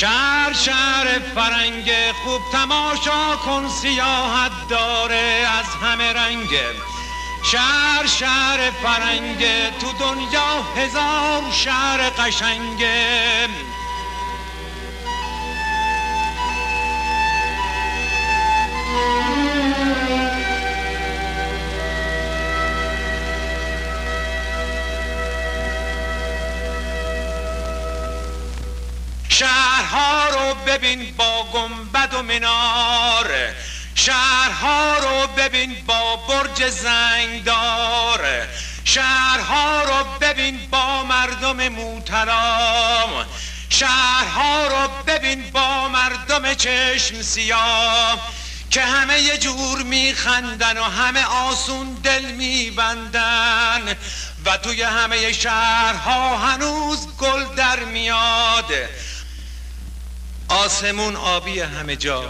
شهر شهر فرنگ خوب تماشا کن سیاحت داره از همه رنگ. شهر شهر فرنگ تو دنیا هزار شهر قشنگه ببین با گنبد و منار. شهرها رو ببین با برج زنگدار شهرها رو ببین با مردم موترام. شهرها رو ببین با مردم چشم سیاه. که همه یه جور میخندن و همه آسون دل میبندن. و توی همه شهرها هنوز گل در میاد. آسمون آبی همه جا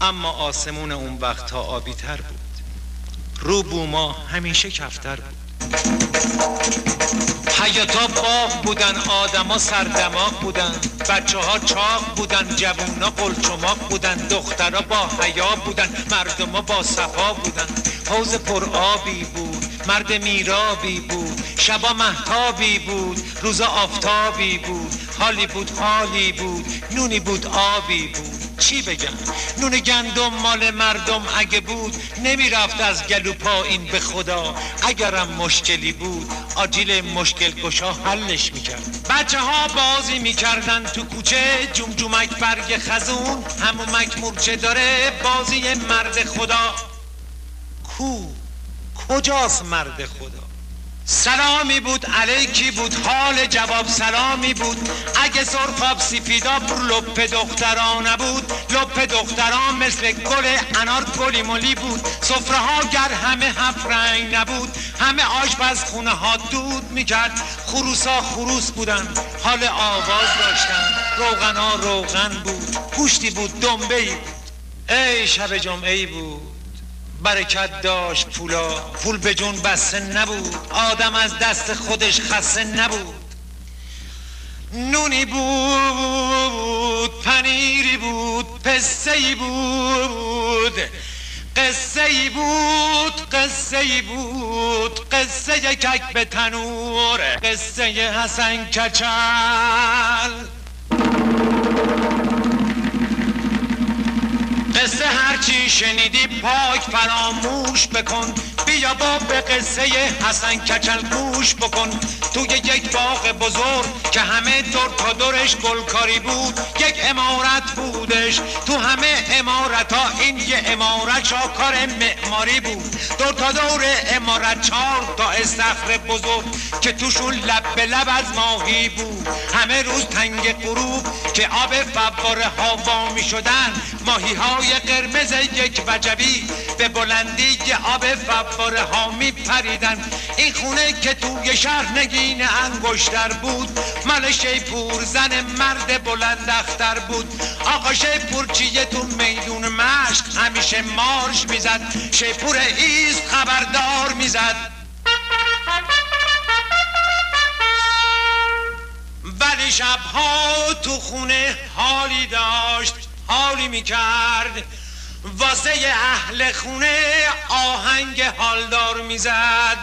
اما آسمون اون وقت آبی تر بود. رو بوما همیشه کفتر بود. حیاتا باغ بودن آدما سردماغ بودن. بچه ها چاق بودن جوونا قلچماق بودن. دخترها با حیا بودن مردما با صفا بودن. حوز پر آبی بود مرد میرابی بود. شبا محتابی بود روزا آفتابی بود. حالی بود حالی بود نونی بود آبی بود. چی بگم؟ نون گندم مال مردم اگه بود نمی‌رفت از گلو پایین به خدا. اگرم مشکلی بود آجیل مشکل گشا حلش می‌کرد. بچه ها بازی می‌کردن تو کوچه جمجمک برگ خزون همومک مورچه داره؟ بازی مرد خدا. کو؟ کجاست مرد خدا؟ سلامی بود علیکی بود حال جواب سلامی بود. اگه سرخاب سفیدا پر لپ دختران نبود. لپ دختران مثل گل انار گلی ملی بود. سفره ها گر همه هفت رنگ نبود همه آشپز خونه ها دود می‌کرد. خروسا خروس بودن حال آواز داشتن. روغن ها روغن بود گوشتی بود دنبه ای بود. ای شب جمعه بود. برکت داشت پولا. پول به جون بسته نبود. آدم از دست خودش خسته نبود. نونی بود پنیری بود پسه ای بود. قصه ای بود قصه ای بود. قصه کک به تنور قصه حسن کچل. قصه هرچی شنیدی پاک فراموش بکن. بیا با به قصه حسن کچل گوش بکن. توی یک باغ بزرگ که همه دور تا دورش گلکاری بود. امارت بودش. تو همه امارت ها این یه امارت شاکار معماری بود. دور تا دور امارت چار تا استخر بزرگ که توشون لب به لب از ماهی بود. همه روز تنگ غروب که آب فواره ها می شدن. ماهی های قرمز یک وجبی به بلندی آب فواره ها می پریدن. این خونه که توی شهر نگین انگشتر بود مال شیپور زن مرد بلند اختر بود. آقا شیپور چیه تو میدون مشق؟ همیشه مارش می‌زد شیپور ایست خبردار می‌زد. ولی شبها تو خونه حالی داشت حالی می‌کرد. واسه اهل خونه آهنگ حالدار می‌زد.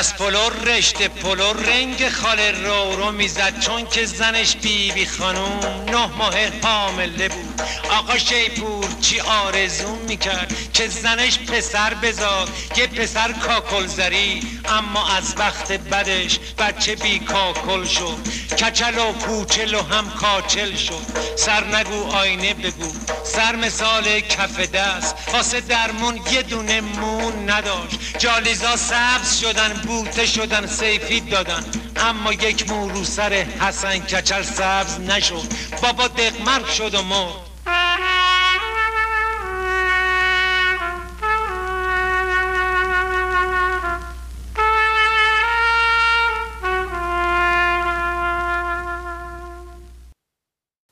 از پلو رشته پلو رنگ خاله رو رو می‌زد چون که زنش بیبی بی خانوم نه ماه حامله بود آقا شیپور چی آرزو می‌کرد که زنش پسر بزاد یه پسر کاکل زری. اما از وقت بدش بچه بی کاکل شد. کچل و کوچل و هم کاچل شد. سر نگو آینه بگو. سر مثال کف دست. واسه درمون یه دونه مون نداشت. جالیزا سبز شدن بوته شدن سیفید دادن. اما یک مو رو سر حسن کچل سبز نشد. بابا دقمرگ شد و مرد.